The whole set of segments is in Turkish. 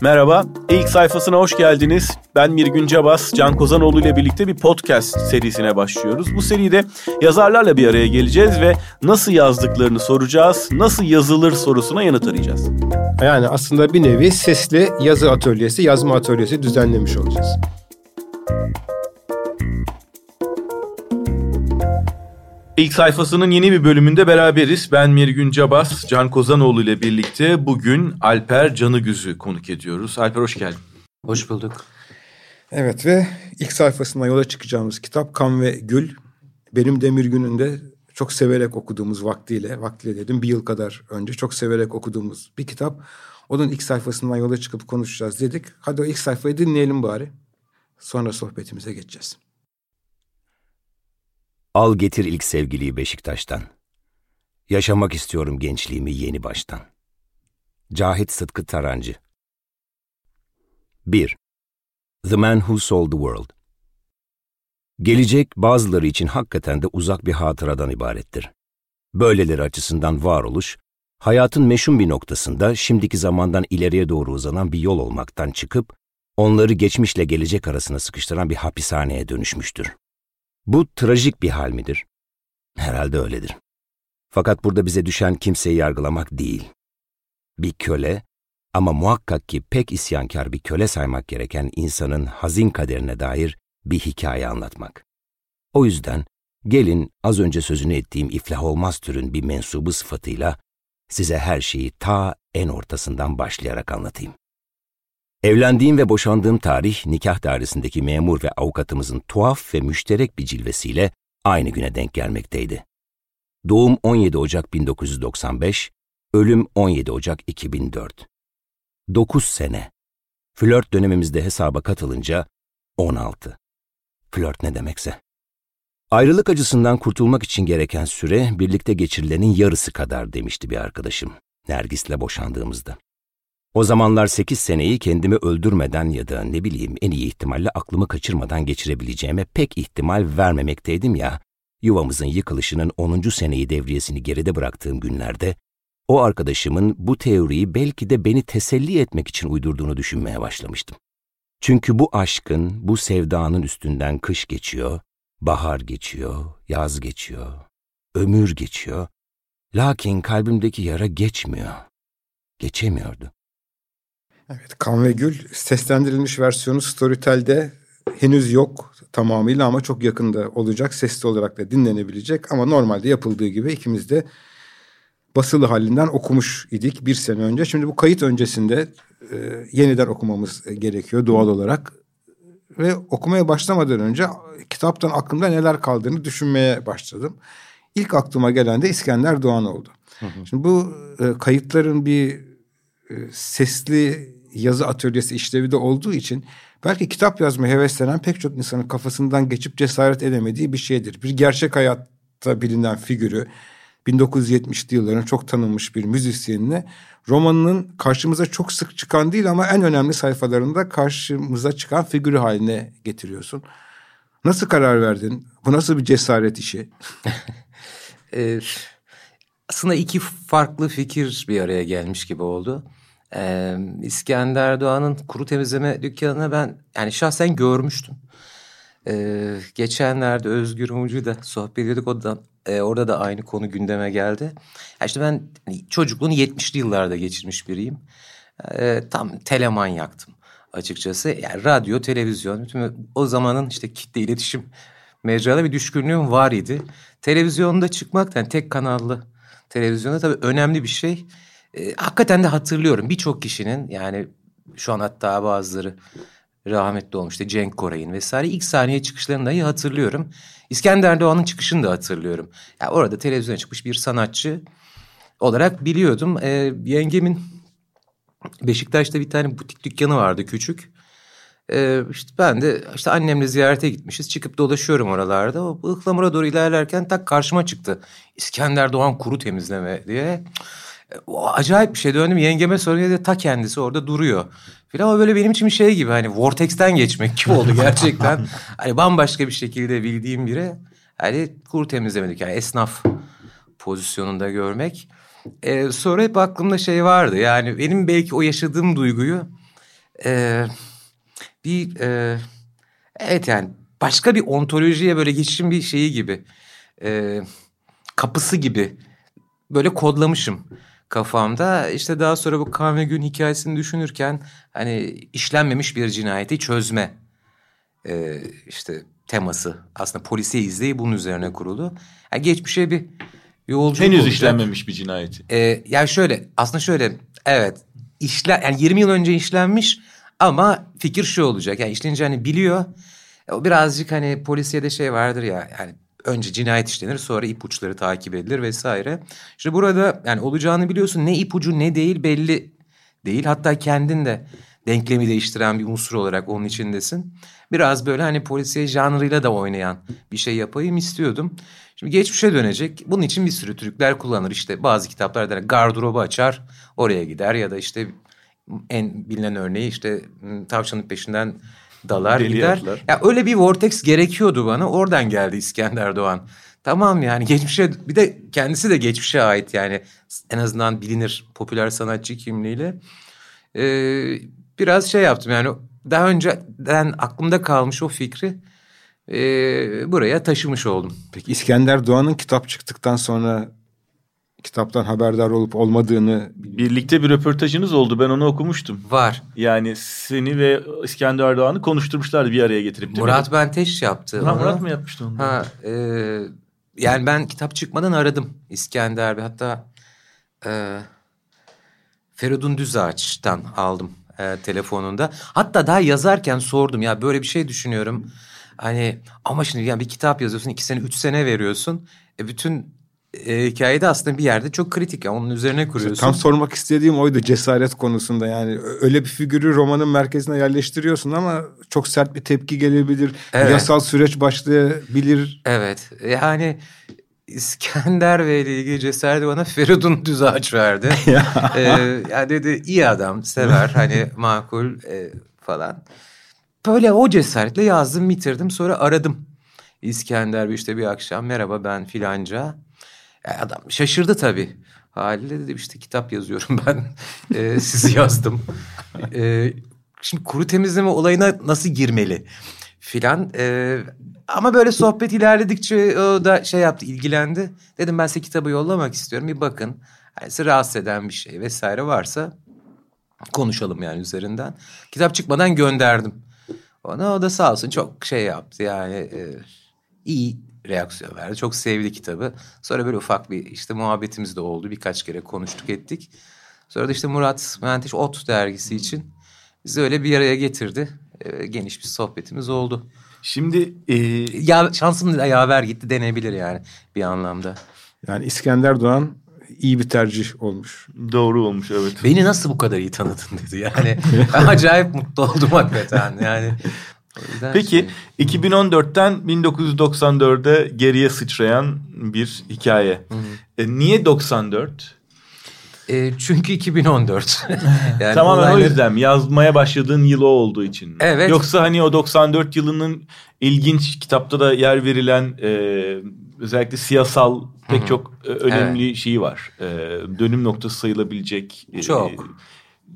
Merhaba, ilk sayfasına hoş geldiniz. Ben Mirgün Cabas, Can Kozanoğlu ile birlikte bir podcast serisine başlıyoruz. Bu seride yazarlarla bir araya geleceğiz ve nasıl yazdıklarını soracağız, nasıl yazılır sorusuna yanıt arayacağız. Yani aslında bir nevi sesli yazı atölyesi, yazma atölyesi düzenlemiş olacağız. İlk sayfasının yeni bir bölümünde beraberiz. Ben Mirgün Cabas, Can Kozanoğlu ile birlikte bugün Alper Canıgüz'ü konuk ediyoruz. Alper hoş geldin. Hoş bulduk. Evet ve ilk sayfasından yola çıkacağımız kitap Kan ve Gül. Benim Demir Günü'nde çok severek okuduğumuz vaktiyle, vaktiyle dedim bir yıl kadar önce çok severek okuduğumuz bir kitap. Onun ilk sayfasından yola çıkıp konuşacağız dedik. Hadi o ilk sayfayı dinleyelim bari. Sonra sohbetimize geçeceğiz. Al getir ilk sevgiliyi Beşiktaş'tan. Yaşamak istiyorum gençliğimi yeni baştan. Cahit Sıtkı Tarancı 1. The Man Who Sold the World Gelecek bazıları için hakikaten de uzak bir hatıradan ibarettir. Böyleleri açısından varoluş, hayatın meşhum bir noktasında şimdiki zamandan ileriye doğru uzanan bir yol olmaktan çıkıp, onları geçmişle gelecek arasına sıkıştıran bir hapishaneye dönüşmüştür. Bu trajik bir hal midir? Herhalde öyledir. Fakat burada bize düşen kimseyi yargılamak değil. Bir köle ama muhakkak ki pek isyankar bir köle saymak gereken insanın hazin kaderine dair bir hikaye anlatmak. O yüzden gelin az önce sözünü ettiğim iflah olmaz türün bir mensubu sıfatıyla size her şeyi ta en ortasından başlayarak anlatayım. Evlendiğim ve boşandığım tarih nikah dairesindeki memur ve avukatımızın tuhaf ve müşterek bir cilvesiyle aynı güne denk gelmekteydi. Doğum 17 Ocak 1995, ölüm 17 Ocak 2004. 9 sene. Flört dönemimizde hesaba katılınca 16. Flört ne demekse. Ayrılık acısından kurtulmak için gereken süre birlikte geçirilenin yarısı kadar demişti bir arkadaşım Nergis'le boşandığımızda. O zamanlar sekiz seneyi kendimi öldürmeden ya da ne bileyim en iyi ihtimalle aklımı kaçırmadan geçirebileceğime pek ihtimal vermemekteydim ya, yuvamızın yıkılışının onuncu seneyi devriyesini geride bıraktığım günlerde, o arkadaşımın bu teoriyi belki de beni teselli etmek için uydurduğunu düşünmeye başlamıştım. Çünkü bu aşkın, bu sevdanın üstünden kış geçiyor, bahar geçiyor, yaz geçiyor, ömür geçiyor, lakin kalbimdeki yara geçmiyor, geçemiyordu. Evet, Kan ve Gül seslendirilmiş versiyonu Storytel'de henüz yok tamamıyla ama çok yakında olacak. Sesli olarak da dinlenebilecek ama normalde yapıldığı gibi ikimiz de basılı halinden okumuş idik bir sene önce. Şimdi bu kayıt öncesinde e, yeniden okumamız gerekiyor doğal olarak. Ve okumaya başlamadan önce kitaptan aklımda neler kaldığını düşünmeye başladım. İlk aklıma gelen de İskender Doğan oldu. Hı hı. Şimdi bu e, kayıtların bir e, sesli yazı atölyesi işlevi de olduğu için belki kitap yazmaya heveslenen pek çok insanın kafasından geçip cesaret edemediği bir şeydir. Bir gerçek hayatta bilinen figürü 1970'li yılların çok tanınmış bir müzisyenine romanının karşımıza çok sık çıkan değil ama en önemli sayfalarında karşımıza çıkan figürü haline getiriyorsun. Nasıl karar verdin? Bu nasıl bir cesaret işi? ee, aslında iki farklı fikir bir araya gelmiş gibi oldu. Ee, İskender Doğan'ın kuru temizleme dükkanını ben yani şahsen görmüştüm. Ee, geçenlerde Özgür Mumcu'yu da sohbet ediyorduk. O da, e, orada da aynı konu gündeme geldi. Yani işte ben hani, çocukluğunu 70'li yıllarda geçirmiş biriyim. Ee, tam teleman yaktım açıkçası. Yani radyo, televizyon, bütün o zamanın işte kitle iletişim mecrada bir düşkünlüğüm var idi. Televizyonda çıkmak yani tek kanallı televizyonda tabii önemli bir şey. E, hakikaten de hatırlıyorum birçok kişinin yani şu an hatta bazıları rahmetli olmuştu Cenk Koray'ın vesaire ilk saniye çıkışlarını dahi hatırlıyorum. İskender Doğan'ın çıkışını da hatırlıyorum. Yani orada televizyona çıkmış bir sanatçı olarak biliyordum. E, yengemin Beşiktaş'ta bir tane butik dükkanı vardı küçük. Ee, işte ben de işte annemle ziyarete gitmişiz. Çıkıp dolaşıyorum oralarda. O ıhlamura doğru ilerlerken tak karşıma çıktı. İskender Doğan kuru temizleme diye. O acayip bir şey döndüm yengeme soruyor dedi ta kendisi orada duruyor. Filan o böyle benim için bir şey gibi hani Vortex'ten geçmek gibi oldu gerçekten. hani bambaşka bir şekilde bildiğim biri hani kuru temizlemedik yani esnaf pozisyonunda görmek. Ee, sonra hep aklımda şey vardı yani benim belki o yaşadığım duyguyu e, bir e, evet yani başka bir ontolojiye böyle geçişin bir şeyi gibi e, kapısı gibi böyle kodlamışım kafamda. İşte daha sonra bu kan ve gün hikayesini düşünürken hani işlenmemiş bir cinayeti çözme e, işte teması aslında polisiye izleyi bunun üzerine kurulu. Yani geçmişe bir yolculuk Henüz olacak. işlenmemiş bir cinayeti. E, yani şöyle aslında şöyle evet işler yani 20 yıl önce işlenmiş ama fikir şu olacak yani işlenince hani biliyor. E, birazcık hani polisiyede şey vardır ya yani önce cinayet işlenir sonra ipuçları takip edilir vesaire. İşte burada yani olacağını biliyorsun ne ipucu ne değil belli değil. Hatta kendin de denklemi değiştiren bir unsur olarak onun içindesin. Biraz böyle hani polisiye janrıyla da oynayan bir şey yapayım istiyordum. Şimdi geçmişe dönecek. Bunun için bir sürü trükler kullanır. İşte bazı kitaplar der gardırobu açar oraya gider ya da işte en bilinen örneği işte m, tavşanın peşinden dalar Deli gider. atlar. Ya öyle bir vortex gerekiyordu bana. Oradan geldi İskender Doğan. Tamam yani geçmişe bir de kendisi de geçmişe ait yani en azından bilinir popüler sanatçı kimliğiyle. Ee, biraz şey yaptım yani daha önceden aklımda kalmış o fikri e, buraya taşımış oldum. Peki İskender Doğan'ın kitap çıktıktan sonra kitaptan haberdar olup olmadığını Birlikte bir röportajınız oldu. Ben onu okumuştum. Var. Yani seni ve İskender Erdoğan'ı konuşturmuşlardı bir araya getirip. Murat Benteş yaptı. Ha, onu. Murat mı yapmıştı onu? Ha, e, yani ben kitap çıkmadan aradım İskender Bey. Hatta e, Feridun Düzağaç'tan aldım e, telefonunda. Hatta daha yazarken sordum ya böyle bir şey düşünüyorum. Hani ama şimdi yani bir kitap yazıyorsun iki sene üç sene veriyorsun. E, bütün e, hikayede aslında bir yerde çok kritik. Yani onun üzerine kuruyorsun. tam sormak istediğim oydu cesaret konusunda yani öyle bir figürü romanın merkezine yerleştiriyorsun ama çok sert bir tepki gelebilir. Evet. Yasal süreç başlayabilir. Evet yani İskender Bey ile ilgili cesareti bana Feridun Düzağaç verdi. ee, ya dedi iyi adam sever hani makul e, falan. Böyle o cesaretle yazdım bitirdim sonra aradım. İskender Bey işte bir akşam merhaba ben filanca. Adam şaşırdı tabii. Haliyle dedim işte kitap yazıyorum ben. Ee, sizi yazdım. Ee, şimdi kuru temizleme olayına nasıl girmeli filan. Ee, ama böyle sohbet ilerledikçe o da şey yaptı ilgilendi. Dedim ben size kitabı yollamak istiyorum bir bakın. Yani sizi rahatsız eden bir şey vesaire varsa konuşalım yani üzerinden. Kitap çıkmadan gönderdim. Ona o da sağ olsun çok şey yaptı yani e, iyi reaksiyon verdi. Çok sevdi kitabı. Sonra böyle ufak bir işte muhabbetimiz de oldu. Birkaç kere konuştuk ettik. Sonra da işte Murat Menteş Ot dergisi için bizi öyle bir araya getirdi. E, geniş bir sohbetimiz oldu. Şimdi e, Ya şansım da yaver gitti denebilir yani bir anlamda. Yani İskender Doğan iyi bir tercih olmuş. doğru olmuş evet. Beni nasıl bu kadar iyi tanıdın dedi yani. Acayip mutlu oldum hakikaten yani. O yüzden Peki şey- 2014'ten 1994'e geriye sıçrayan bir hikaye. E, niye 94? E, çünkü 2014. yani Tamamen o olayları- yüzden mi? yazmaya başladığın yıl o olduğu için? Evet. Yoksa hani o 94 yılının ilginç kitapta da yer verilen e, özellikle siyasal pek çok e, önemli şeyi var. E, dönüm noktası sayılabilecek e, Çok.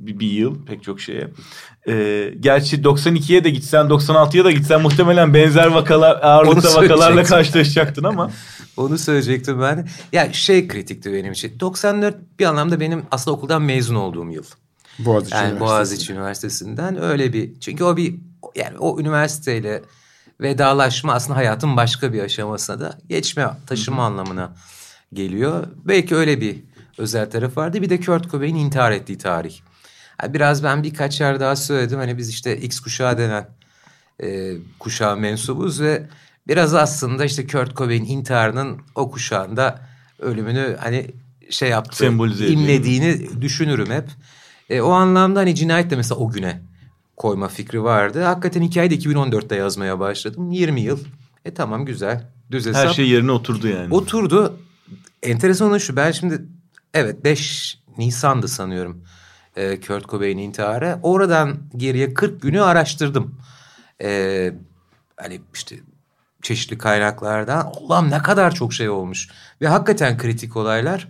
Bir, bir yıl pek çok şeye. E, gerçi 92'ye de gitsen 96'ya da gitsen muhtemelen benzer vakalar ağırlıkta vakalarla karşılaşacaktın ama. Onu söyleyecektim ben. Ya şey kritikti benim için. 94 bir anlamda benim aslında okuldan mezun olduğum yıl. Boğaziçi Yani Üniversitesi. Boğaziçi Üniversitesi'nden öyle bir çünkü o bir yani o üniversiteyle vedalaşma aslında hayatın başka bir aşamasına da geçme taşıma anlamına geliyor. Belki öyle bir özel tarafı vardı. Bir de Kurt Cobain'in intihar ettiği tarih. Biraz ben birkaç yer daha söyledim. Hani biz işte X kuşağı denen e, kuşağa mensubuz ve biraz aslında işte Kurt Cobain intiharının o kuşağında ölümünü hani şey yaptı. Sembolize imlediğini düşünürüm hep. E, o anlamda hani cinayet de mesela o güne koyma fikri vardı. Hakikaten hikayeyi de 2014'te yazmaya başladım. 20 yıl. E tamam güzel. Düz hesap. Her şey yerine oturdu yani. Oturdu. Enteresan olan şu ben şimdi evet 5 Nisan'dı sanıyorum e, Kurt Cobain'in intiharı. Oradan geriye 40 günü araştırdım. E, hani işte çeşitli kaynaklardan Allah'ım ne kadar çok şey olmuş. Ve hakikaten kritik olaylar.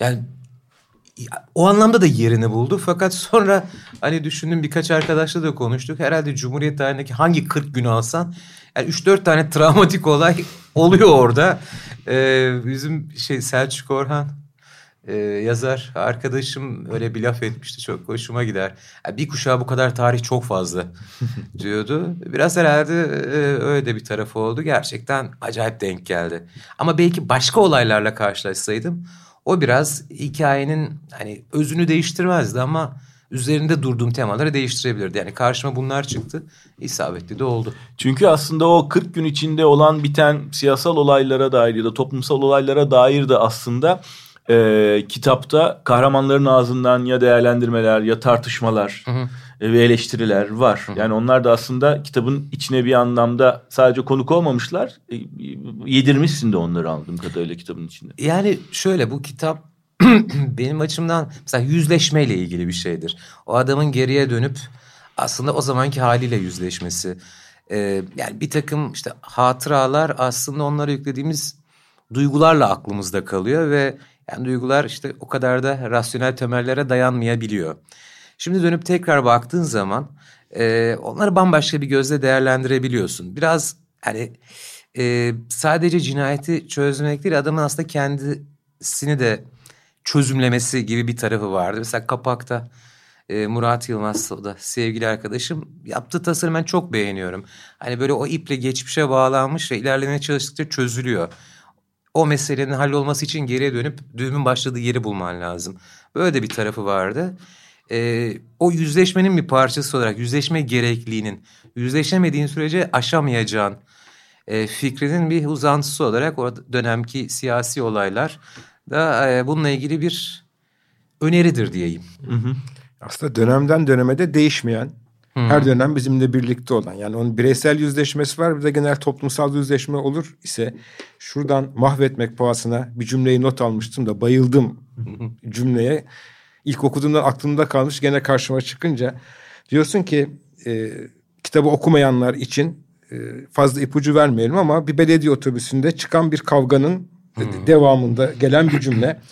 Yani o anlamda da yerini buldu. Fakat sonra hani düşündüm birkaç arkadaşla da konuştuk. Herhalde Cumhuriyet tarihindeki hangi 40 günü alsan yani 3-4 tane travmatik olay oluyor orada. Ee, bizim şey Selçuk Orhan e, yazar arkadaşım öyle bir laf etmişti çok hoşuma gider. Bir kuşağı bu kadar tarih çok fazla diyordu. Biraz herhalde e, öyle de bir tarafı oldu. Gerçekten acayip denk geldi. Ama belki başka olaylarla karşılaşsaydım o biraz hikayenin hani özünü değiştirmezdi ama üzerinde durduğum temaları değiştirebilirdi. Yani karşıma bunlar çıktı. İsabetli de oldu. Çünkü aslında o 40 gün içinde olan biten siyasal olaylara dair ya da toplumsal olaylara dair de aslında e, kitapta kahramanların ağzından ya değerlendirmeler ya tartışmalar hı hı. E, ve eleştiriler var. Hı hı. Yani onlar da aslında kitabın içine bir anlamda sadece konuk olmamışlar. E, yedirmişsin de onları anladığım kadarıyla kitabın içinde. Yani şöyle bu kitap benim açımdan mesela yüzleşmeyle ilgili bir şeydir. O adamın geriye dönüp aslında o zamanki haliyle yüzleşmesi. Ee, yani bir takım işte hatıralar aslında onlara yüklediğimiz duygularla aklımızda kalıyor ve yani duygular işte o kadar da rasyonel temellere dayanmayabiliyor. Şimdi dönüp tekrar baktığın zaman e, onları bambaşka bir gözle değerlendirebiliyorsun. Biraz hani e, sadece cinayeti çözmek değil adamın aslında kendisini de çözümlemesi gibi bir tarafı vardı. Mesela kapakta e, Murat Yılmaz o da sevgili arkadaşım yaptığı tasarım ben çok beğeniyorum. Hani böyle o iple geçmişe bağlanmış ve ilerlemeye çalıştıkça çözülüyor o meselenin hallolması için geriye dönüp düğümün başladığı yeri bulman lazım. Böyle de bir tarafı vardı. Ee, o yüzleşmenin bir parçası olarak yüzleşme gerekliliğinin yüzleşemediğin sürece aşamayacağın e, fikrinin bir uzantısı olarak o dönemki siyasi olaylar da e, bununla ilgili bir öneridir diyeyim. Hı hı. Aslında dönemden döneme de değişmeyen Hmm. Her dönem bizimle birlikte olan yani onun bireysel yüzleşmesi var bir de genel toplumsal yüzleşme olur ise şuradan mahvetmek pahasına bir cümleyi not almıştım da bayıldım cümleye. İlk okuduğumdan aklımda kalmış gene karşıma çıkınca diyorsun ki e, kitabı okumayanlar için e, fazla ipucu vermeyelim ama bir belediye otobüsünde çıkan bir kavganın hmm. devamında gelen bir cümle.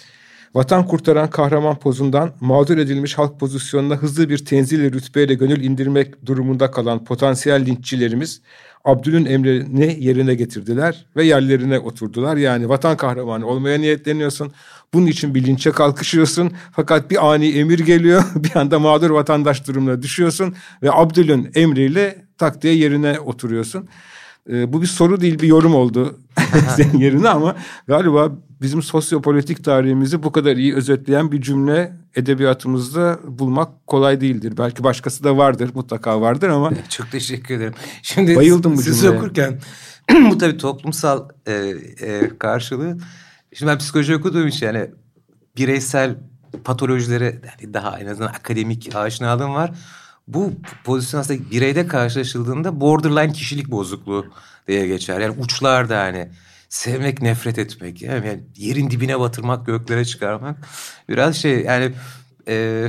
Vatan kurtaran kahraman pozundan mağdur edilmiş halk pozisyonuna hızlı bir tenzil rütbeyle gönül indirmek durumunda kalan potansiyel linççilerimiz Abdül'ün emrini yerine getirdiler ve yerlerine oturdular. Yani vatan kahramanı olmaya niyetleniyorsun. Bunun için bir linçe kalkışıyorsun. Fakat bir ani emir geliyor. Bir anda mağdur vatandaş durumuna düşüyorsun. Ve Abdül'ün emriyle tak diye yerine oturuyorsun. Ee, bu bir soru değil bir yorum oldu senin yerine ama galiba bizim sosyopolitik tarihimizi bu kadar iyi özetleyen bir cümle edebiyatımızda bulmak kolay değildir. Belki başkası da vardır, mutlaka vardır ama. Çok teşekkür ederim. Şimdi bayıldım bu siz cümleye. okurken bu tabii toplumsal e, e, karşılığı. Şimdi ben psikoloji okuduğum için yani bireysel patolojilere yani daha en azından akademik aşinalığım var. Bu pozisyon aslında bireyde karşılaşıldığında borderline kişilik bozukluğu diye geçer. Yani uçlarda hani sevmek nefret etmek. Yani yerin dibine batırmak göklere çıkarmak. Biraz şey yani e,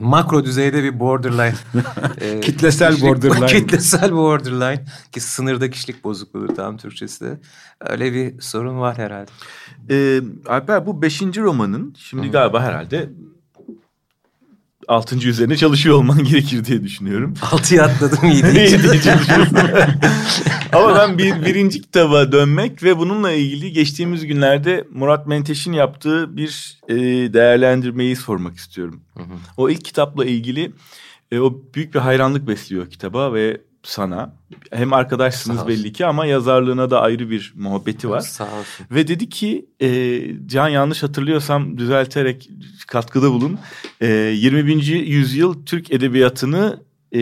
makro düzeyde bir borderline. E, kitlesel kişilik, borderline. Kitlesel borderline. Ki sınırda kişilik bozukluğu tam Türkçesi de. Öyle bir sorun var herhalde. Ee, Alper bu beşinci romanın şimdi Hı. galiba herhalde altıncı üzerine çalışıyor olman gerekir diye düşünüyorum. Altıya atladım yediye çalışıyorsun. Ama ben bir birinci kitaba dönmek ve bununla ilgili geçtiğimiz günlerde Murat Menteş'in yaptığı bir e, değerlendirmeyi sormak istiyorum. Hı hı. O ilk kitapla ilgili e, o büyük bir hayranlık besliyor kitaba ve sana. Hem arkadaşsınız belli ki ama yazarlığına da ayrı bir muhabbeti var. Sağ olsun. Ve dedi ki e, Can yanlış hatırlıyorsam düzelterek katkıda bulun. E, 20. yüzyıl Türk edebiyatını e,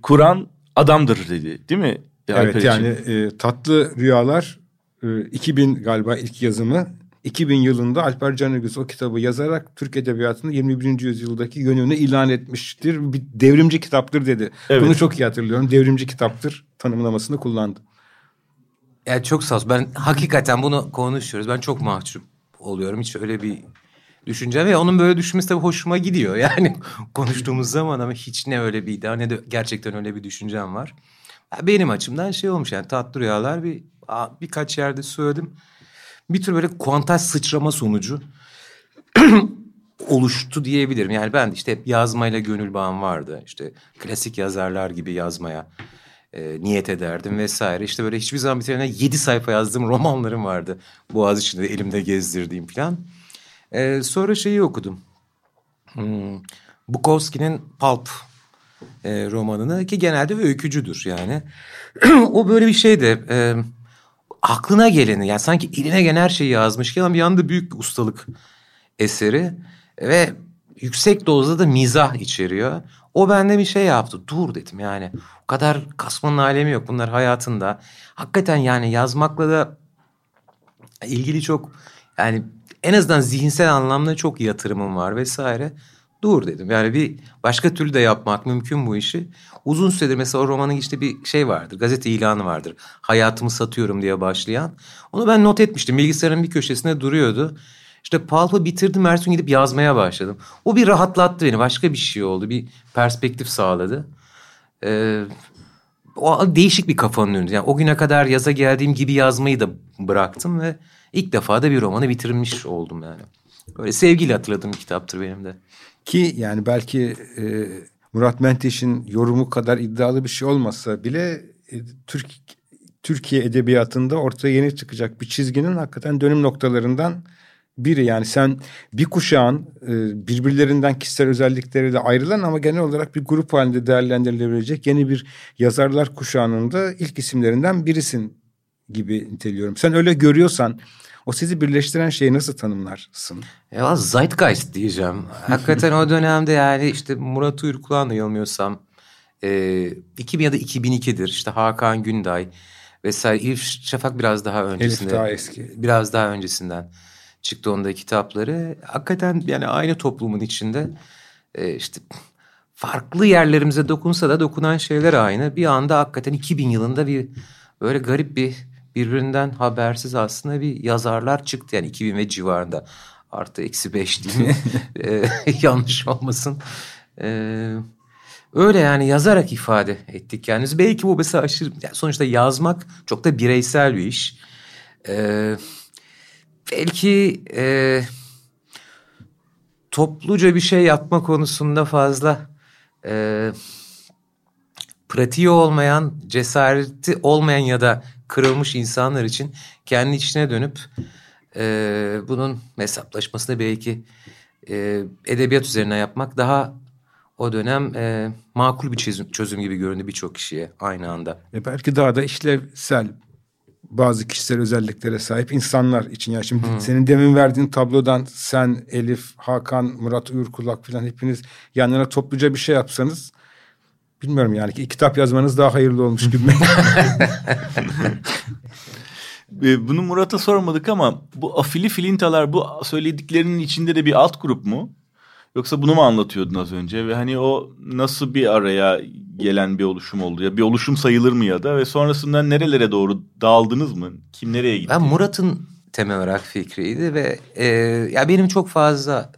kuran adamdır dedi değil mi? Evet yani e, Tatlı Rüyalar e, 2000 galiba ilk yazımı 2000 yılında Alper Canıgüz o kitabı yazarak Türk Edebiyatı'nın 21. yüzyıldaki yönünü ilan etmiştir. Bir devrimci kitaptır dedi. Evet. Bunu çok iyi hatırlıyorum. Devrimci kitaptır tanımlamasını kullandı. Yani çok sağ olsun. Ben hakikaten bunu konuşuyoruz. Ben çok mahcup oluyorum. Hiç öyle bir düşünce ve onun böyle düşünmesi tabii hoşuma gidiyor. Yani konuştuğumuz zaman ama hiç ne öyle bir iddia ne de gerçekten öyle bir düşüncem var. Benim açımdan şey olmuş yani tatlı rüyalar bir birkaç yerde söyledim bir tür böyle kuantaj sıçrama sonucu oluştu diyebilirim. Yani ben işte hep yazmayla gönül bağım vardı. İşte klasik yazarlar gibi yazmaya e, niyet ederdim vesaire. İşte böyle hiçbir zaman bitirene yedi sayfa yazdığım romanlarım vardı. Boğaz içinde elimde gezdirdiğim falan. E, sonra şeyi okudum. Hmm, Bukowski'nin Pulp e, romanını ki genelde öykücüdür yani. o böyle bir şeydi. E, aklına geleni yani sanki eline gelen her şeyi yazmış ki ama bir yanda büyük bir ustalık eseri ve yüksek dozda da mizah içeriyor. O bende bir şey yaptı. Dur dedim yani. O kadar kasmanın alemi yok. Bunlar hayatında. Hakikaten yani yazmakla da ilgili çok yani en azından zihinsel anlamda çok yatırımım var vesaire. Dur dedim. Yani bir başka türlü de yapmak mümkün bu işi. Uzun süredir mesela o romanın işte bir şey vardır. Gazete ilanı vardır. Hayatımı satıyorum diye başlayan. Onu ben not etmiştim. Bilgisayarın bir köşesinde duruyordu. İşte Pulp'ı bitirdim. Ersun gidip yazmaya başladım. O bir rahatlattı beni. Başka bir şey oldu. Bir perspektif sağladı. Ee, o değişik bir kafanın önünde. Yani o güne kadar yaza geldiğim gibi yazmayı da bıraktım ve ilk defa da bir romanı bitirmiş oldum yani. Böyle sevgiyle hatırladığım kitaptır benim de. Ki yani belki e, Murat Menteş'in yorumu kadar iddialı bir şey olmasa bile e, Türk Türkiye edebiyatında ortaya yeni çıkacak bir çizginin hakikaten dönüm noktalarından biri. Yani sen bir kuşağın e, birbirlerinden kişisel özellikleriyle ayrılan ama genel olarak bir grup halinde değerlendirilebilecek yeni bir yazarlar kuşağının da ilk isimlerinden birisin gibi niteliyorum. Sen öyle görüyorsan o sizi birleştiren şeyi nasıl tanımlarsın? Ya Zeitgeist diyeceğim. Hakikaten o dönemde yani işte Murat Uyruklu'dan yanılmıyorsam e, 2000 ya da 2002'dir. İşte Hakan Günday vesaire. Elif Şafak biraz daha öncesinde. Elif daha eski. Biraz daha öncesinden çıktı onda kitapları. Hakikaten yani aynı toplumun içinde e, işte farklı yerlerimize dokunsa da dokunan şeyler aynı. Bir anda hakikaten 2000 yılında bir böyle garip bir birbirinden habersiz aslında bir yazarlar çıktı. Yani 2000 ve civarında artı eksi beş diyeyim e, yanlış olmasın. Ee, öyle yani yazarak ifade ettik kendimizi. Belki bu mesela aşırı yani sonuçta yazmak çok da bireysel bir iş. Ee, belki e, topluca bir şey yapma konusunda fazla e, pratiği olmayan, cesareti olmayan ya da kırılmış insanlar için kendi içine dönüp e, bunun hesaplaşmasını belki e, edebiyat üzerine yapmak daha o dönem e, makul bir çözüm, çözüm gibi göründü birçok kişiye aynı anda. E belki daha da işlevsel bazı kişisel özelliklere sahip insanlar için. Yani şimdi hmm. senin demin verdiğin tablodan sen, Elif, Hakan, Murat Uyurkulak falan hepiniz yan yana topluca bir şey yapsanız bilmiyorum yani ki kitap yazmanız daha hayırlı olmuş gibi. E, bunu Murat'a sormadık ama bu afili filintalar bu söylediklerinin içinde de bir alt grup mu? Yoksa bunu mu anlatıyordun az önce ve hani o nasıl bir araya gelen bir oluşum oldu ya bir oluşum sayılır mı ya da ve sonrasında nerelere doğru dağıldınız mı? Kim nereye gitti? Ben Murat'ın temel olarak fikriydi ve e, ya benim çok fazla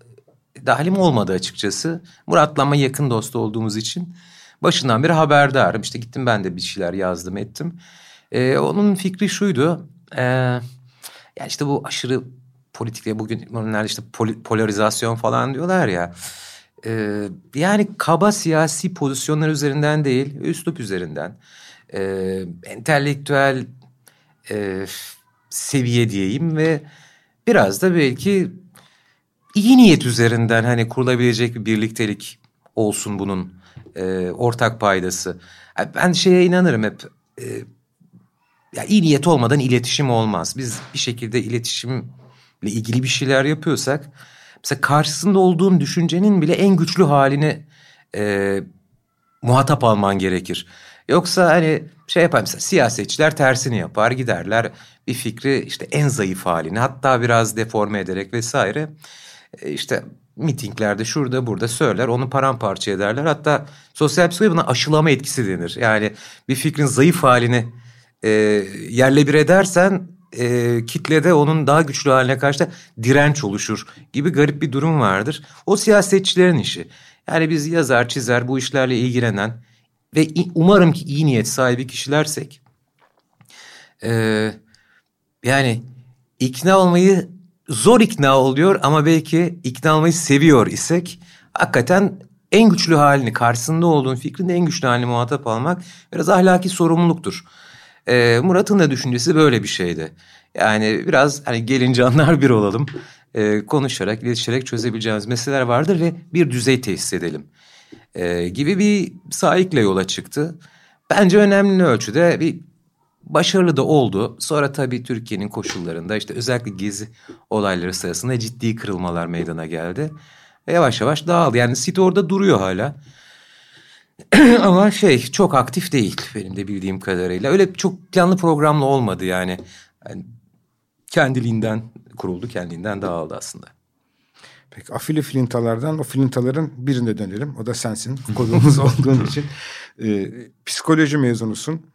dahilim olmadı açıkçası. Murat'la ama yakın dost olduğumuz için başından beri haberdarım. İşte gittim ben de bir şeyler yazdım ettim. E, onun fikri şuydu. E, yani işte bu aşırı politikle bugün nerede işte pol, polarizasyon falan diyorlar ya. E, yani kaba siyasi pozisyonlar üzerinden değil, üslup üzerinden. E, entelektüel e, seviye diyeyim ve biraz da belki iyi niyet üzerinden hani kurulabilecek bir birliktelik olsun bunun e, ortak paydası. Ben şeye inanırım hep. E, ya iyi niyet olmadan iletişim olmaz. Biz bir şekilde iletişimle ilgili bir şeyler yapıyorsak mesela karşısında olduğun düşüncenin bile en güçlü halini e, muhatap alman gerekir. Yoksa hani şey yapar mesela siyasetçiler tersini yapar giderler bir fikri işte en zayıf halini hatta biraz deforme ederek vesaire e, işte mitinglerde şurada burada söyler onu paramparça ederler. Hatta sosyal psikoloji buna aşılama etkisi denir. Yani bir fikrin zayıf halini e, yerle bir edersen e, kitlede onun daha güçlü haline karşı da direnç oluşur gibi garip bir durum vardır. O siyasetçilerin işi. Yani biz yazar çizer bu işlerle ilgilenen ve umarım ki iyi niyet sahibi kişilersek e, yani ikna olmayı zor ikna oluyor ama belki ikna olmayı seviyor isek hakikaten en güçlü halini karşısında olduğun fikrin en güçlü halini muhatap almak biraz ahlaki sorumluluktur. Ee, Murat'ın da düşüncesi böyle bir şeydi. Yani biraz hani gelin canlar bir olalım. Ee, konuşarak, iletişerek çözebileceğimiz meseleler vardır ve bir düzey tesis edelim. Ee, gibi bir sahikle yola çıktı. Bence önemli ölçüde bir başarılı da oldu. Sonra tabii Türkiye'nin koşullarında işte özellikle gezi olayları sırasında ciddi kırılmalar meydana geldi. Ve yavaş yavaş dağıldı. Yani site orada duruyor hala. Ama şey çok aktif değil benim de bildiğim kadarıyla. Öyle çok planlı programlı olmadı yani. yani kendiliğinden kuruldu, kendiliğinden dağıldı aslında. Peki afili filintalardan o filintaların birine dönelim. O da sensin. Konuğumuz olduğun için. Ee, psikoloji mezunusun.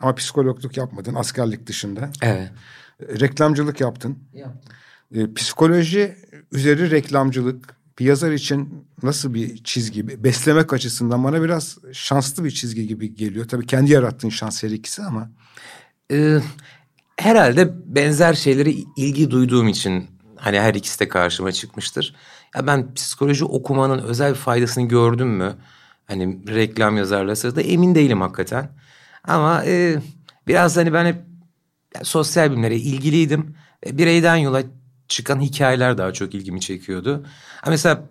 Ama psikologluk yapmadın askerlik dışında. Evet. Reklamcılık yaptın. Yaptım. Ee, psikoloji üzeri reklamcılık bir yazar için nasıl bir çizgi? Beslemek açısından bana biraz şanslı bir çizgi gibi geliyor. Tabii kendi yarattığın şans her ikisi ama. Ee, herhalde benzer şeylere ilgi duyduğum için hani her ikisi de karşıma çıkmıştır. Ya ben psikoloji okumanın özel bir faydasını gördüm mü? Hani reklam yazarları sırasında emin değilim hakikaten. Ama e, biraz hani ben hep yani sosyal bilimlere ilgiliydim. E, bireyden yola çıkan hikayeler daha çok ilgimi çekiyordu. Ha mesela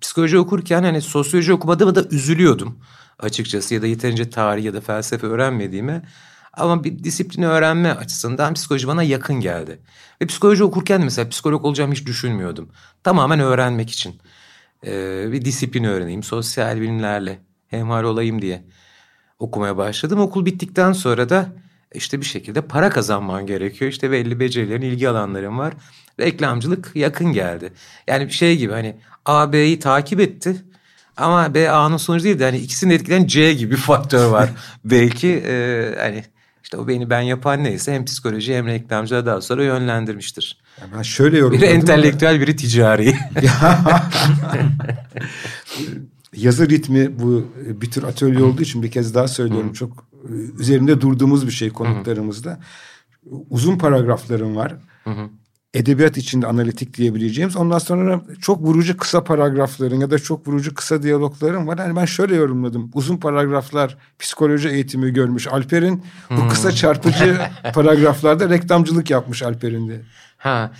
psikoloji okurken hani sosyoloji okumadığımı da üzülüyordum açıkçası ya da yeterince tarih ya da felsefe öğrenmediğime. Ama bir disiplini öğrenme açısından psikoloji bana yakın geldi. Ve psikoloji okurken de mesela psikolog olacağımı hiç düşünmüyordum. Tamamen öğrenmek için. Ee, bir disiplin öğreneyim, sosyal bilimlerle hemhal olayım diye okumaya başladım. Okul bittikten sonra da işte bir şekilde para kazanman gerekiyor. İşte belli becerilerin, ilgi alanların var. Reklamcılık yakın geldi. Yani bir şey gibi hani A, B'yi takip etti. Ama B, A'nın sonucu değil de hani ikisini etkileyen C gibi bir faktör var. Belki e, hani işte o beni ben yapan neyse hem psikoloji hem reklamcılığa daha sonra yönlendirmiştir. Ya ben şöyle yorumladım. Biri entelektüel, biri ticari. Yazı ritmi bu bir tür atölye olduğu için bir kez daha söylüyorum. Hı. Çok e, üzerinde durduğumuz bir şey konuklarımızda. Uzun paragraflarım var. Hı hı edebiyat içinde analitik diyebileceğimiz. Ondan sonra çok vurucu kısa paragrafların ya da çok vurucu kısa diyalogların var. Yani ben şöyle yorumladım. Uzun paragraflar psikoloji eğitimi görmüş Alper'in. Bu hmm. kısa çarpıcı paragraflarda reklamcılık yapmış Alper'in de. Ha.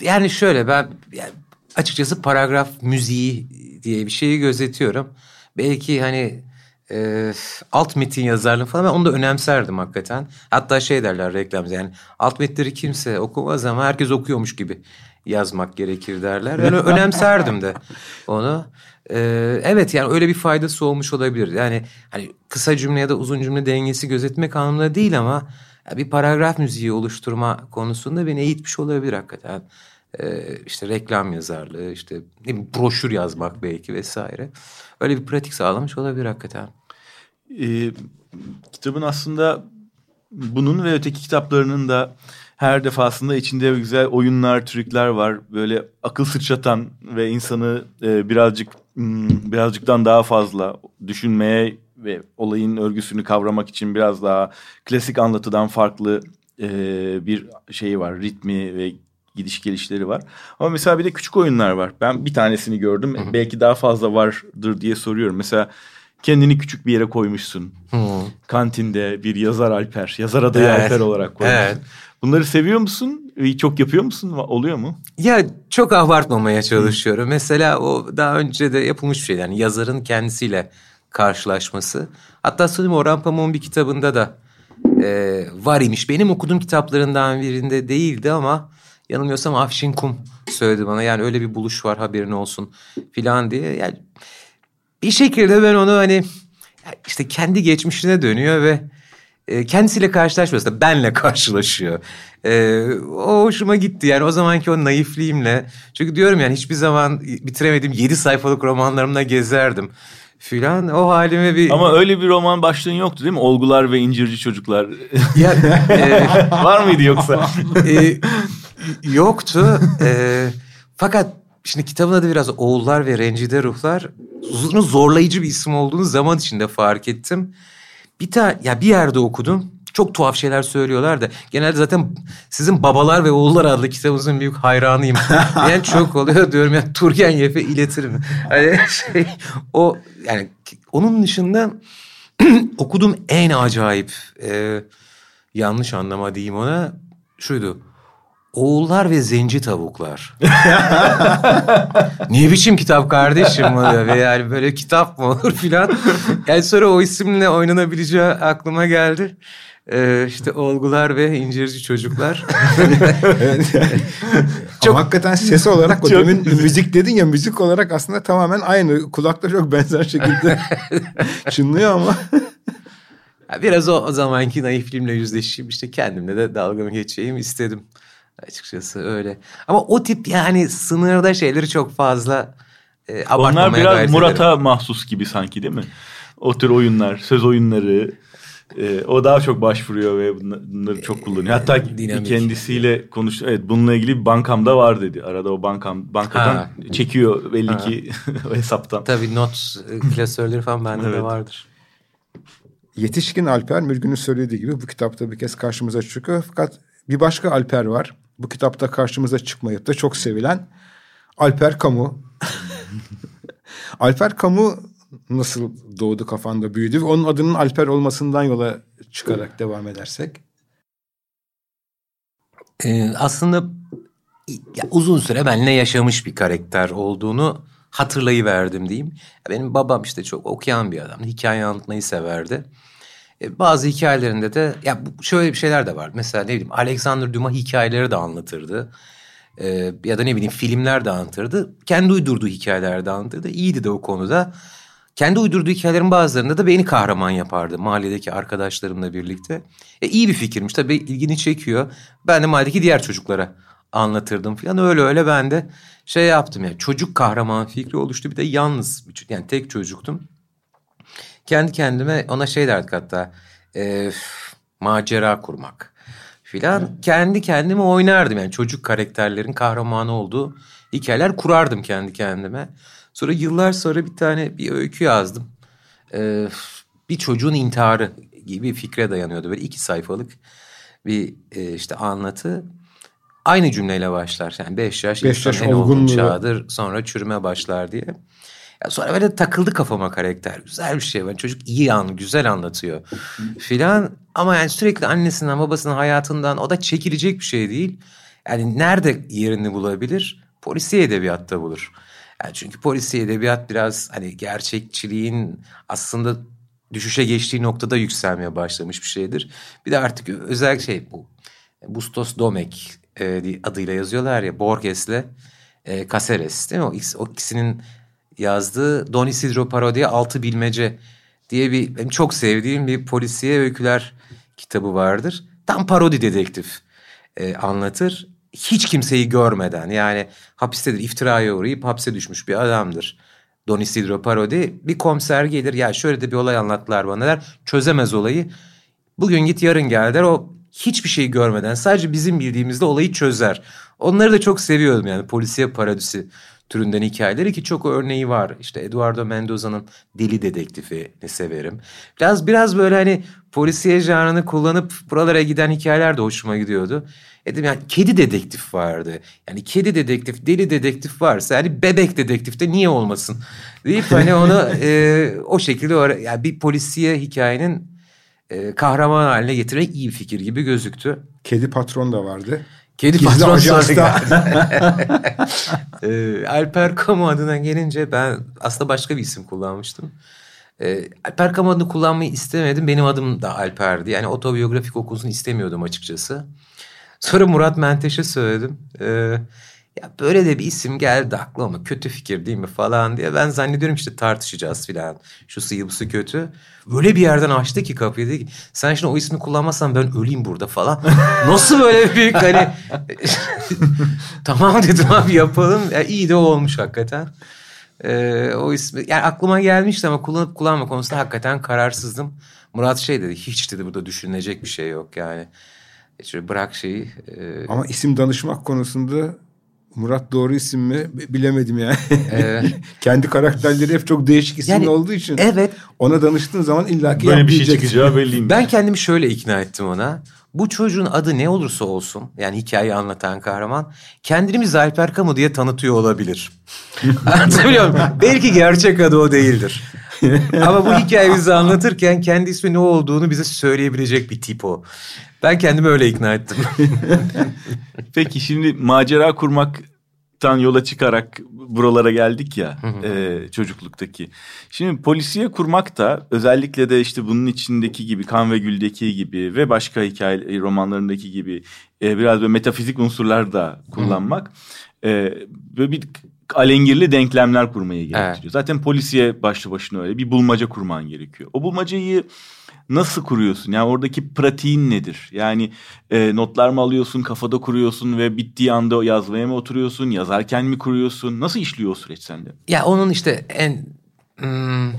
Yani şöyle ben yani açıkçası paragraf müziği diye bir şeyi gözetiyorum. Belki hani e, alt metin yazarlığı falan ben onu da önemserdim hakikaten. Hatta şey derler reklamda yani alt metleri kimse okumaz ama herkes okuyormuş gibi yazmak gerekir derler. Ben önemserdim de onu. Ee, evet yani öyle bir faydası olmuş olabilir. Yani hani kısa cümle ya da uzun cümle dengesi gözetmek anlamında değil ama bir paragraf müziği oluşturma konusunda beni eğitmiş olabilir hakikaten. Ee, işte reklam yazarlığı, işte broşür yazmak belki vesaire. Öyle bir pratik sağlamış olabilir hakikaten e, kitabın aslında bunun ve öteki kitaplarının da her defasında içinde güzel oyunlar, trikler var. Böyle akıl sıçratan ve insanı e, birazcık hmm, birazcıktan daha fazla düşünmeye ve olayın örgüsünü kavramak için biraz daha klasik anlatıdan farklı e, bir şeyi var. Ritmi ve gidiş gelişleri var. Ama mesela bir de küçük oyunlar var. Ben bir tanesini gördüm. Hı hı. Belki daha fazla vardır diye soruyorum. Mesela kendini küçük bir yere koymuşsun. Hmm. Kantinde bir yazar Alper, yazar adayı evet. Alper olarak koymuşsun. Evet. Bunları seviyor musun? Çok yapıyor musun? Oluyor mu? Ya çok abartmamaya çalışıyorum. Hmm. Mesela o daha önce de yapılmış bir şey. Yani yazarın kendisiyle karşılaşması. Hatta sanırım Orhan Pamuk'un bir kitabında da e, var imiş. Benim okuduğum kitaplarından birinde değildi ama yanılmıyorsam Afşin Kum söyledi bana. Yani öyle bir buluş var haberin olsun filan diye. Yani bir şekilde ben onu hani işte kendi geçmişine dönüyor ve e, kendisiyle karşılaşmıyor da benle karşılaşıyor. E, o hoşuma gitti yani o zamanki o naifliğimle. Çünkü diyorum yani hiçbir zaman bitiremediğim yedi sayfalık romanlarımla gezerdim filan o halime bir... Ama öyle bir roman başlığın yoktu değil mi? Olgular ve incirci çocuklar. Ya, e, Var mıydı yoksa? e, yoktu. E, fakat Şimdi kitabın adı biraz Oğullar ve Rencide Ruhlar. Uzun zorlayıcı bir isim olduğunu zaman içinde fark ettim. Bir tane ya bir yerde okudum. Çok tuhaf şeyler söylüyorlar da genelde zaten sizin Babalar ve Oğullar adlı kitabınızın büyük hayranıyım. yani çok oluyor diyorum ya Turgen Yef'e iletirim. Hani şey o yani onun dışında okuduğum en acayip e, yanlış anlama diyeyim ona şuydu. Oğullar ve zenci tavuklar. ne biçim kitap kardeşim bu diyor. Yani böyle kitap mı olur filan. Yani sonra o isimle oynanabileceği aklıma geldi. Ee, işte olgular ve incirci çocuklar. çok... Ama hakikaten ses olarak o demin müzik dedin ya müzik olarak aslında tamamen aynı. Kulakta çok benzer şekilde çınlıyor ama. Biraz o, o zamanki naifliğimle yüzleşeyim işte kendimle de dalgamı geçeyim istedim. Açıkçası öyle. Ama o tip yani sınırda şeyleri çok fazla e, Onlar biraz Murat'a mahsus gibi sanki değil mi? O tür oyunlar, söz oyunları. E, o daha çok başvuruyor ve bunları çok kullanıyor. Hatta e, Dinamik. kendisiyle konuş. Evet bununla ilgili bir bankamda var dedi. Arada o bankam bankadan ha. çekiyor belli ha. ki o hesaptan. Tabii not e, klasörleri falan bende evet. de vardır. Yetişkin Alper Mürgün'ün söylediği gibi bu kitapta bir kez karşımıza çıkıyor. Fakat bir başka Alper var bu kitapta karşımıza çıkmayıp da çok sevilen Alper Kamu. Alper Kamu nasıl doğdu kafanda büyüdü ve onun adının Alper olmasından yola çıkarak devam edersek? Ee, aslında ya uzun süre benimle yaşamış bir karakter olduğunu hatırlayıverdim diyeyim. Benim babam işte çok okuyan bir adam. Hikaye anlatmayı severdi. E, bazı hikayelerinde de ya şöyle bir şeyler de var. Mesela ne bileyim Alexander Dumas hikayeleri de anlatırdı. Ee, ya da ne bileyim filmler de anlatırdı. Kendi uydurduğu hikayeler de anlatırdı. İyiydi de o konuda. Kendi uydurduğu hikayelerin bazılarında da beni kahraman yapardı mahalledeki arkadaşlarımla birlikte. E, iyi bir fikirmiş tabii ilgini çekiyor. Ben de mahalledeki diğer çocuklara anlatırdım falan. Öyle öyle ben de şey yaptım yani çocuk kahraman fikri oluştu. Bir de yalnız yani tek çocuktum kendi kendime ona şey derdik hatta e, macera kurmak filan. Kendi kendime oynardım yani çocuk karakterlerin kahramanı olduğu hikayeler kurardım kendi kendime. Sonra yıllar sonra bir tane bir öykü yazdım. Ee, bir çocuğun intiharı gibi bir fikre dayanıyordu. Böyle iki sayfalık bir e, işte anlatı. Aynı cümleyle başlar. Yani beş yaş, beş yaş en olgun çağdır sonra çürüme başlar diye. Ya sonra böyle takıldı kafama karakter. Güzel bir şey. Ben çocuk iyi an, güzel anlatıyor filan. Ama yani sürekli annesinden babasının hayatından o da çekilecek bir şey değil. Yani nerede yerini bulabilir? Polisiye edebiyatta bulur. Yani çünkü polisiye edebiyat biraz hani gerçekçiliğin aslında düşüşe geçtiği noktada yükselmeye başlamış bir şeydir. Bir de artık özel şey bu. Bustos Domek e, adıyla yazıyorlar ya Borges'le e, Caceres değil mi? O, o ikisinin yazdığı Don Isidro Parodi'ye Altı Bilmece diye bir benim çok sevdiğim bir polisiye öyküler kitabı vardır. Tam parodi dedektif e, anlatır. Hiç kimseyi görmeden yani hapistedir iftiraya uğrayıp hapse düşmüş bir adamdır. Don Isidro Parodi bir komiser gelir ya şöyle de bir olay anlattılar bana der çözemez olayı. Bugün git yarın gel der o hiçbir şey görmeden sadece bizim bildiğimizde olayı çözer. Onları da çok seviyordum yani polisiye parodisi türünden hikayeleri ki çok örneği var. İşte Eduardo Mendoza'nın Deli Dedektifini severim. Biraz biraz böyle hani polisiye janrını kullanıp buralara giden hikayeler de hoşuma gidiyordu. Dedim yani kedi dedektif vardı. Yani kedi dedektif, deli dedektif varsa yani bebek dedektif de niye olmasın? Deyip hani onu e, o şekilde yani bir polisiye hikayenin e, kahraman haline getirmek iyi bir fikir gibi gözüktü. Kedi patron da vardı. Kedi Gizli patron sonra ee, Alper Kamu adına gelince ben aslında başka bir isim kullanmıştım. Ee, Alper Kamu adını kullanmayı istemedim. Benim adım da Alper'di. Yani otobiyografik okusun istemiyordum açıkçası. Sonra Murat Menteş'e söyledim. Ee, ya böyle de bir isim geldi aklıma kötü fikir değil mi falan diye. Ben zannediyorum işte tartışacağız filan. Şu sıyı bu kötü. Böyle bir yerden açtı ki kapıyı dedi ki sen şimdi o ismi kullanmazsan ben öleyim burada falan. Nasıl böyle büyük hani tamam dedim abi yapalım. Ya, iyi de olmuş hakikaten. Ee, o ismi yani aklıma gelmişti ama kullanıp kullanma konusunda hakikaten kararsızdım. Murat şey dedi hiç dedi burada düşünülecek bir şey yok yani. Şöyle bırak şeyi. E... Ama isim danışmak konusunda Murat doğru isim mi bilemedim yani. Evet. Kendi karakterleri hep çok değişik isimli yani, olduğu için. Evet. Ona danıştığın zaman illaki Böyle bir şey çıkacağı belliymiş. Ben kendimi şöyle ikna ettim ona. Bu çocuğun adı ne olursa olsun yani hikayeyi anlatan kahraman kendini bize Alper Kamu diye tanıtıyor olabilir. Anlatabiliyor muyum? Belki gerçek adı o değildir. Ama bu hikayeyi bize anlatırken kendi ismi ne olduğunu bize söyleyebilecek bir tip o. Ben kendimi öyle ikna ettim. Peki şimdi macera kurmaktan yola çıkarak buralara geldik ya e, çocukluktaki. Şimdi polisiye kurmak da özellikle de işte bunun içindeki gibi Kan ve Gül'deki gibi ve başka hikaye romanlarındaki gibi e, biraz böyle metafizik unsurlar da kullanmak e, böyle bir alengirli denklemler kurmayı gerektiriyor. Evet. Zaten polisiye başlı başına öyle bir bulmaca kurman gerekiyor. O bulmacayı nasıl kuruyorsun? Yani oradaki pratiğin nedir? Yani e, notlar mı alıyorsun, kafada kuruyorsun ve bittiği anda yazmaya mı oturuyorsun? Yazarken mi kuruyorsun? Nasıl işliyor o süreç sende? Ya onun işte en hmm,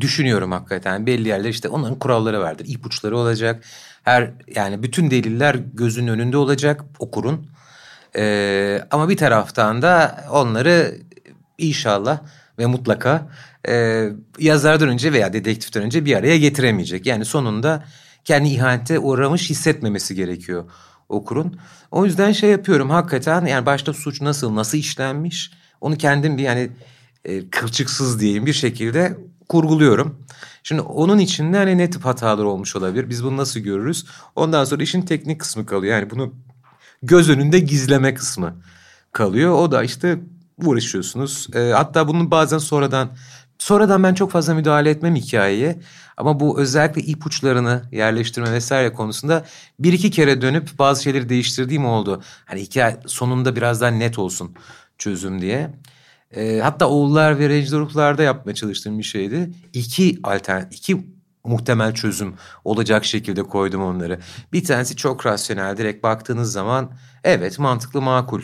düşünüyorum hakikaten. Belli yerler işte onların kuralları vardır. İpuçları olacak. Her yani bütün deliller gözün önünde olacak okurun. Ee, ama bir taraftan da onları inşallah ve mutlaka e, yazardan önce veya dedektiften önce bir araya getiremeyecek. Yani sonunda kendi ihanete uğramış hissetmemesi gerekiyor okurun. O yüzden şey yapıyorum hakikaten yani başta suç nasıl nasıl işlenmiş onu kendim bir yani e, kılçıksız diyeyim bir şekilde kurguluyorum. Şimdi onun içinde hani ne tip hatalar olmuş olabilir? Biz bunu nasıl görürüz? Ondan sonra işin teknik kısmı kalıyor. Yani bunu göz önünde gizleme kısmı kalıyor. O da işte uğraşıyorsunuz. E, hatta bunun bazen sonradan sonradan ben çok fazla müdahale etmem hikayeye. Ama bu özellikle ipuçlarını yerleştirme vesaire konusunda bir iki kere dönüp bazı şeyleri değiştirdiğim oldu. Hani hikaye sonunda biraz daha net olsun çözüm diye. E, hatta oğullar ve rencide yapmaya çalıştığım bir şeydi. İki alternatif, iki muhtemel çözüm olacak şekilde koydum onları. Bir tanesi çok rasyonel direkt baktığınız zaman evet mantıklı makul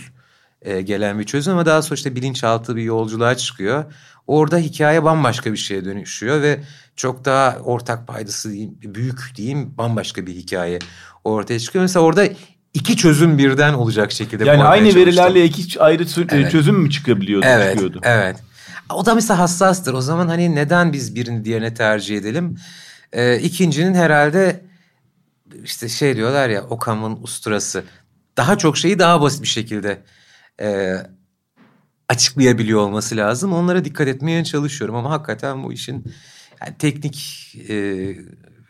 e, gelen bir çözüm ama daha sonra işte bilinçaltı bir yolculuğa çıkıyor. Orada hikaye bambaşka bir şeye dönüşüyor ve çok daha ortak paydası diyeyim, büyük diyeyim bambaşka bir hikaye ortaya çıkıyor. Mesela orada iki çözüm birden olacak şekilde. Yani aynı verilerle iki ayrı evet. çözüm mü çıkabiliyordu? Evet, çıkıyordu? evet. O da mesela hassastır. O zaman hani neden biz birini diğerine tercih edelim? Ee, ikincinin herhalde işte şey diyorlar ya Okam'ın usturası. Daha çok şeyi daha basit bir şekilde e, açıklayabiliyor olması lazım. Onlara dikkat etmeye çalışıyorum ama hakikaten bu işin yani teknik e,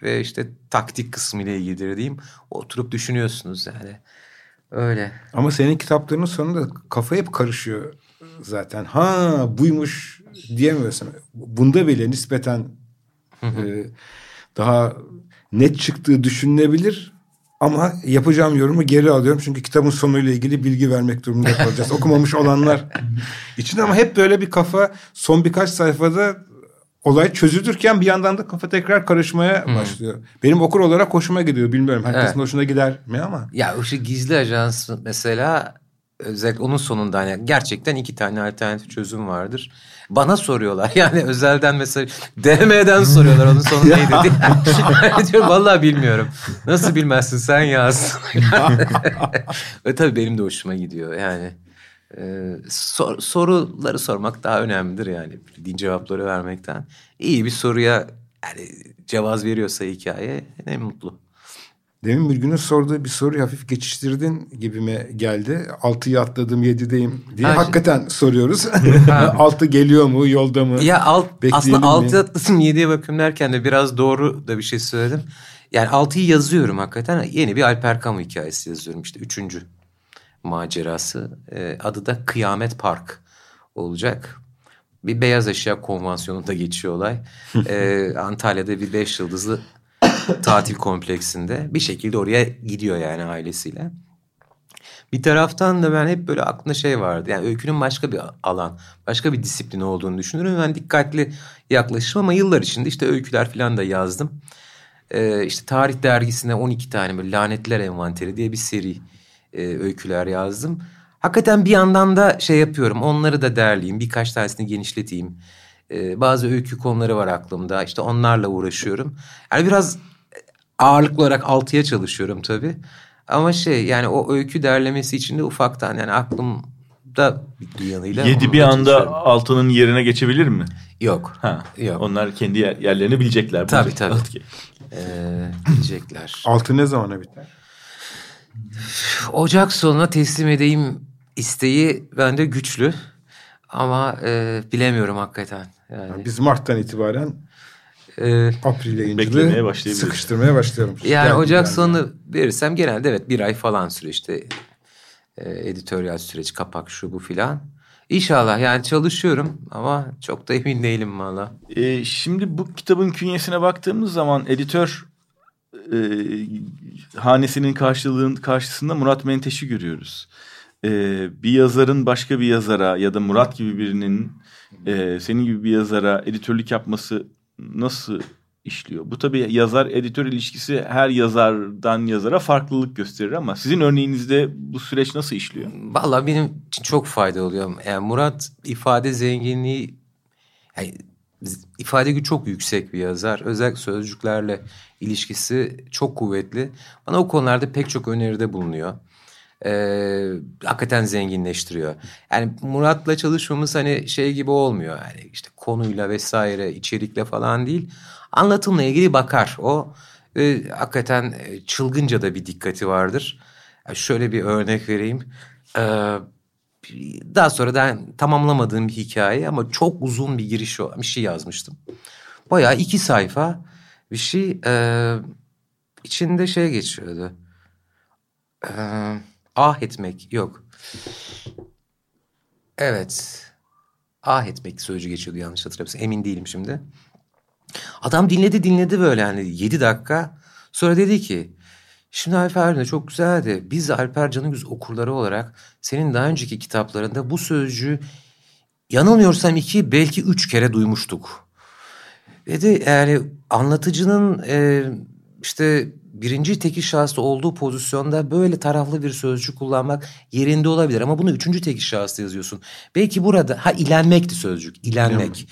ve işte taktik kısmı ile ilgili diyeyim. Oturup düşünüyorsunuz yani. Öyle. Ama senin kitaplarının sonunda kafa hep karışıyor zaten. Ha buymuş diyemiyorsun. Bunda bile nispeten e, daha net çıktığı düşünülebilir. Ama yapacağım yorumu geri alıyorum. Çünkü kitabın sonuyla ilgili bilgi vermek durumunda kalacağız. Okumamış olanlar için ama hep böyle bir kafa son birkaç sayfada olay çözülürken bir yandan da kafa tekrar karışmaya hmm. başlıyor. Benim okur olarak hoşuma gidiyor. Bilmiyorum herkesin evet. hoşuna gider mi ama. Ya o şu gizli ajans mesela özellikle onun sonunda hani gerçekten iki tane alternatif çözüm vardır. Bana soruyorlar yani özelden mesela DM'den soruyorlar onun sonu neydi diye. diyorum vallahi bilmiyorum. Nasıl bilmezsin sen yaz. Ve tabii benim de hoşuma gidiyor yani. Ee, sor, soruları sormak daha önemlidir yani bildiğin cevapları vermekten. İyi bir soruya yani cevaz veriyorsa hikaye ne mutlu. Demin bir günün sorduğu bir soruyu hafif geçiştirdin gibime geldi. Altıyı atladım yedideyim diye ha, hakikaten şey... soruyoruz. Altı geliyor mu yolda mı? Ya alt, aslında altı atladım yediye bakıyorum derken de biraz doğru da bir şey söyledim. Yani altıyı yazıyorum hakikaten. Yeni bir Alper Kamu hikayesi yazıyorum işte üçüncü macerası. Ee, adı da Kıyamet Park olacak. Bir beyaz eşya konvansiyonunda geçiyor olay. ee, Antalya'da bir beş yıldızlı tatil kompleksinde bir şekilde oraya gidiyor yani ailesiyle. Bir taraftan da ben hep böyle aklımda şey vardı. Yani öykünün başka bir alan, başka bir disiplin olduğunu düşünürüm. Ben dikkatli yaklaşım ama yıllar içinde işte öyküler falan da yazdım. Ee, işte tarih dergisine 12 tane böyle lanetler envanteri diye bir seri e, öyküler yazdım. Hakikaten bir yandan da şey yapıyorum. Onları da derleyeyim. Birkaç tanesini genişleteyim. Ee, bazı öykü konuları var aklımda. İşte onlarla uğraşıyorum. Yani biraz ağırlıklı olarak altıya çalışıyorum tabii. Ama şey yani o öykü derlemesi için de ufaktan yani aklım da bir yanıyla. Yedi bir anda çalışıyorum. altının yerine geçebilir mi? Yok. Ha. Yok. Onlar kendi yer- yerlerini bilecekler. Tabii, tabii. Okey. Ee, diyecekler. Altı ne zamana biter? Ocak sonuna teslim edeyim isteği bende güçlü. Ama e, bilemiyorum hakikaten. Yani, Biz Mart'tan itibaren e, April Beklemeye ayıncılığı başlayabiliriz. sıkıştırmaya başlayalım. yani Geldi Ocak yani. sonu verirsem genelde evet bir ay falan sürüyor işte. E, editoryal süreç, kapak şu bu filan. İnşallah yani çalışıyorum ama çok da emin değilim valla. Ee, şimdi bu kitabın künyesine baktığımız zaman editör e, hanesinin karşılığın karşısında Murat Menteş'i görüyoruz. Ee, bir yazarın başka bir yazara ya da Murat gibi birinin e, senin gibi bir yazara editörlük yapması nasıl işliyor? Bu tabii yazar editör ilişkisi her yazardan yazara farklılık gösterir ama sizin örneğinizde bu süreç nasıl işliyor? Valla benim için çok fayda oluyor. Yani Murat ifade zenginliği, yani ifade gücü çok yüksek bir yazar. Özellikle sözcüklerle ilişkisi çok kuvvetli. Bana o konularda pek çok öneride bulunuyor. Ee, hakikaten zenginleştiriyor. Yani Murat'la çalışmamız hani şey gibi olmuyor. Yani işte konuyla vesaire, içerikle falan değil. Anlatımla ilgili bakar. O e, hakikaten e, çılgınca da bir dikkati vardır. Ya şöyle bir örnek vereyim. Ee, daha sonra da tamamlamadığım bir hikaye ama çok uzun bir giriş bir şey yazmıştım. Bayağı iki sayfa bir şey e, içinde şey geçiyordu. E, ah etmek yok. Evet. Ah etmek sözcüğü geçiyordu yanlış hatırlamıyorsam. Emin değilim şimdi. Adam dinledi dinledi böyle yani yedi dakika. Sonra dedi ki Şimdi Alper de çok güzeldi. Biz Alper Canıgüz okurları olarak senin daha önceki kitaplarında bu sözcüğü yanılmıyorsam iki belki üç kere duymuştuk. Dedi yani anlatıcının e, işte birinci tekil şahısta olduğu pozisyonda böyle taraflı bir sözcük kullanmak yerinde olabilir. Ama bunu üçüncü tekil şahısta yazıyorsun. Belki burada ha ilenmekti sözcük ilenmek.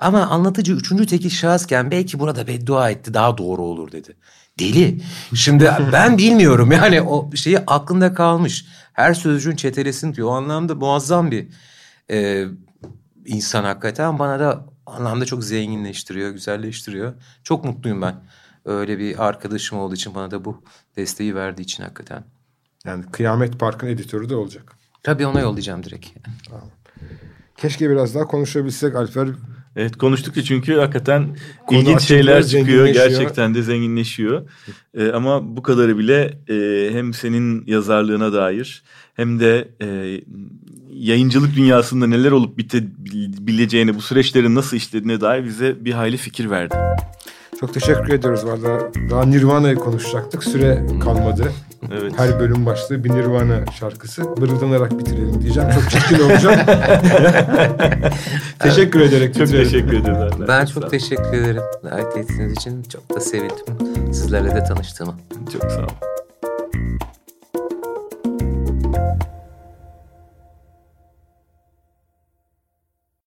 Ama anlatıcı üçüncü tekil şahısken belki burada beddua etti daha doğru olur dedi. Deli. Şimdi ben bilmiyorum yani o şeyi aklında kalmış. Her sözcüğün çetelesini diyor. O anlamda muazzam bir e, insan hakikaten. Bana da anlamda çok zenginleştiriyor, güzelleştiriyor. Çok mutluyum ben. Öyle bir arkadaşım olduğu için bana da bu desteği verdiği için hakikaten. Yani Kıyamet Park'ın editörü de olacak. Tabii ona yollayacağım direkt. Keşke biraz daha konuşabilsek Alper. Evet konuştukça çünkü hakikaten Konu ilginç şeyler çıkıyor. Gerçekten de zenginleşiyor. Ee, ama bu kadarı bile e, hem senin yazarlığına dair hem de e, yayıncılık dünyasında neler olup bitebileceğini, bu süreçlerin nasıl işlediğine dair bize bir hayli fikir verdi. Çok teşekkür ediyoruz valla. Daha Nirvana'yı konuşacaktık. Süre kalmadı. Evet. Her bölüm başlığı bir Nirvana şarkısı. Mırıldanarak bitirelim diyeceğim. Çok çirkin olacak. teşekkür ederek Çok bitirelim. teşekkür ederim. Ben çok teşekkür ederim. Davet ettiğiniz için çok da sevindim. Sizlerle de tanıştığıma. Çok sağ ol.